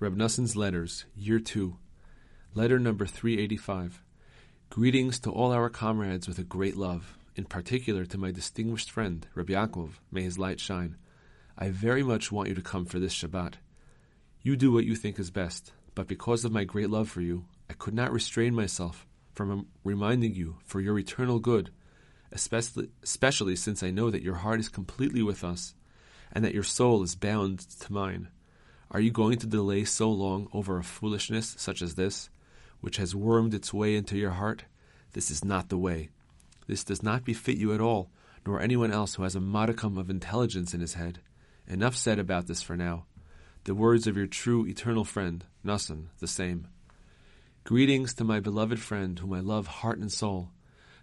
Reb Noson's Letters, Year 2, Letter number 385. Greetings to all our comrades with a great love, in particular to my distinguished friend, Reb Yaakov, may his light shine. I very much want you to come for this Shabbat. You do what you think is best, but because of my great love for you, I could not restrain myself from reminding you for your eternal good, especially, especially since I know that your heart is completely with us, and that your soul is bound to mine. Are you going to delay so long over a foolishness such as this, which has wormed its way into your heart? This is not the way. This does not befit you at all, nor anyone else who has a modicum of intelligence in his head. Enough said about this for now. The words of your true eternal friend, Noson, the same. Greetings to my beloved friend, whom I love heart and soul,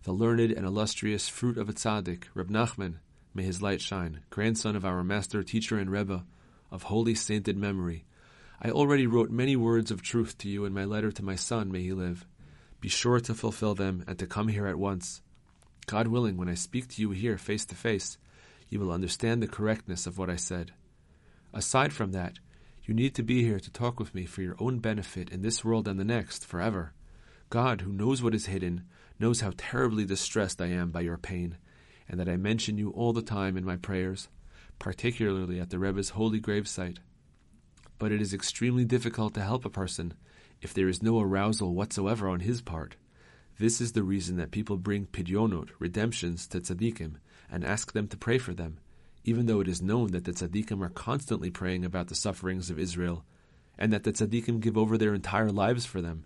the learned and illustrious fruit of a tzaddik, Reb Nachman, may his light shine, grandson of our master, teacher, and Rebbe, of holy sainted memory. I already wrote many words of truth to you in my letter to my son, may he live. Be sure to fulfill them and to come here at once. God willing, when I speak to you here face to face, you will understand the correctness of what I said. Aside from that, you need to be here to talk with me for your own benefit in this world and the next, forever. God, who knows what is hidden, knows how terribly distressed I am by your pain, and that I mention you all the time in my prayers particularly at the Rebbe's holy gravesite. But it is extremely difficult to help a person if there is no arousal whatsoever on his part. This is the reason that people bring pidyonot, redemptions, to tzaddikim, and ask them to pray for them, even though it is known that the tzaddikim are constantly praying about the sufferings of Israel, and that the tzaddikim give over their entire lives for them.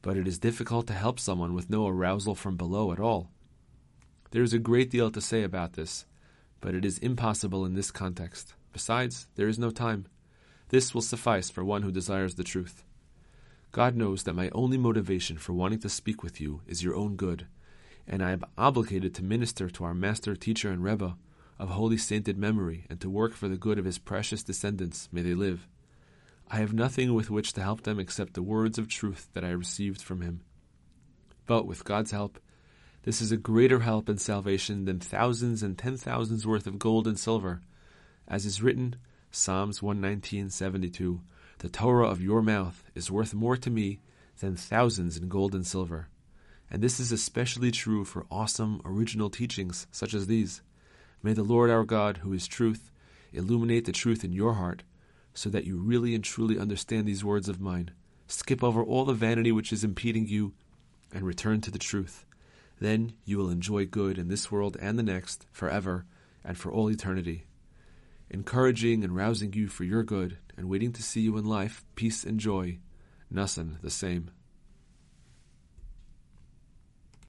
But it is difficult to help someone with no arousal from below at all. There is a great deal to say about this, but it is impossible in this context. Besides, there is no time. This will suffice for one who desires the truth. God knows that my only motivation for wanting to speak with you is your own good, and I am obligated to minister to our master, teacher, and Rebbe of holy sainted memory and to work for the good of his precious descendants, may they live. I have nothing with which to help them except the words of truth that I received from him. But with God's help, this is a greater help and salvation than thousands and ten thousands worth of gold and silver. As is written, Psalms 119:72, The Torah of your mouth is worth more to me than thousands in gold and silver. And this is especially true for awesome original teachings such as these. May the Lord our God, who is truth, illuminate the truth in your heart, so that you really and truly understand these words of mine. Skip over all the vanity which is impeding you, and return to the truth. Then you will enjoy good in this world and the next, forever and for all eternity. Encouraging and rousing you for your good, and waiting to see you in life, peace and joy. Noson the same.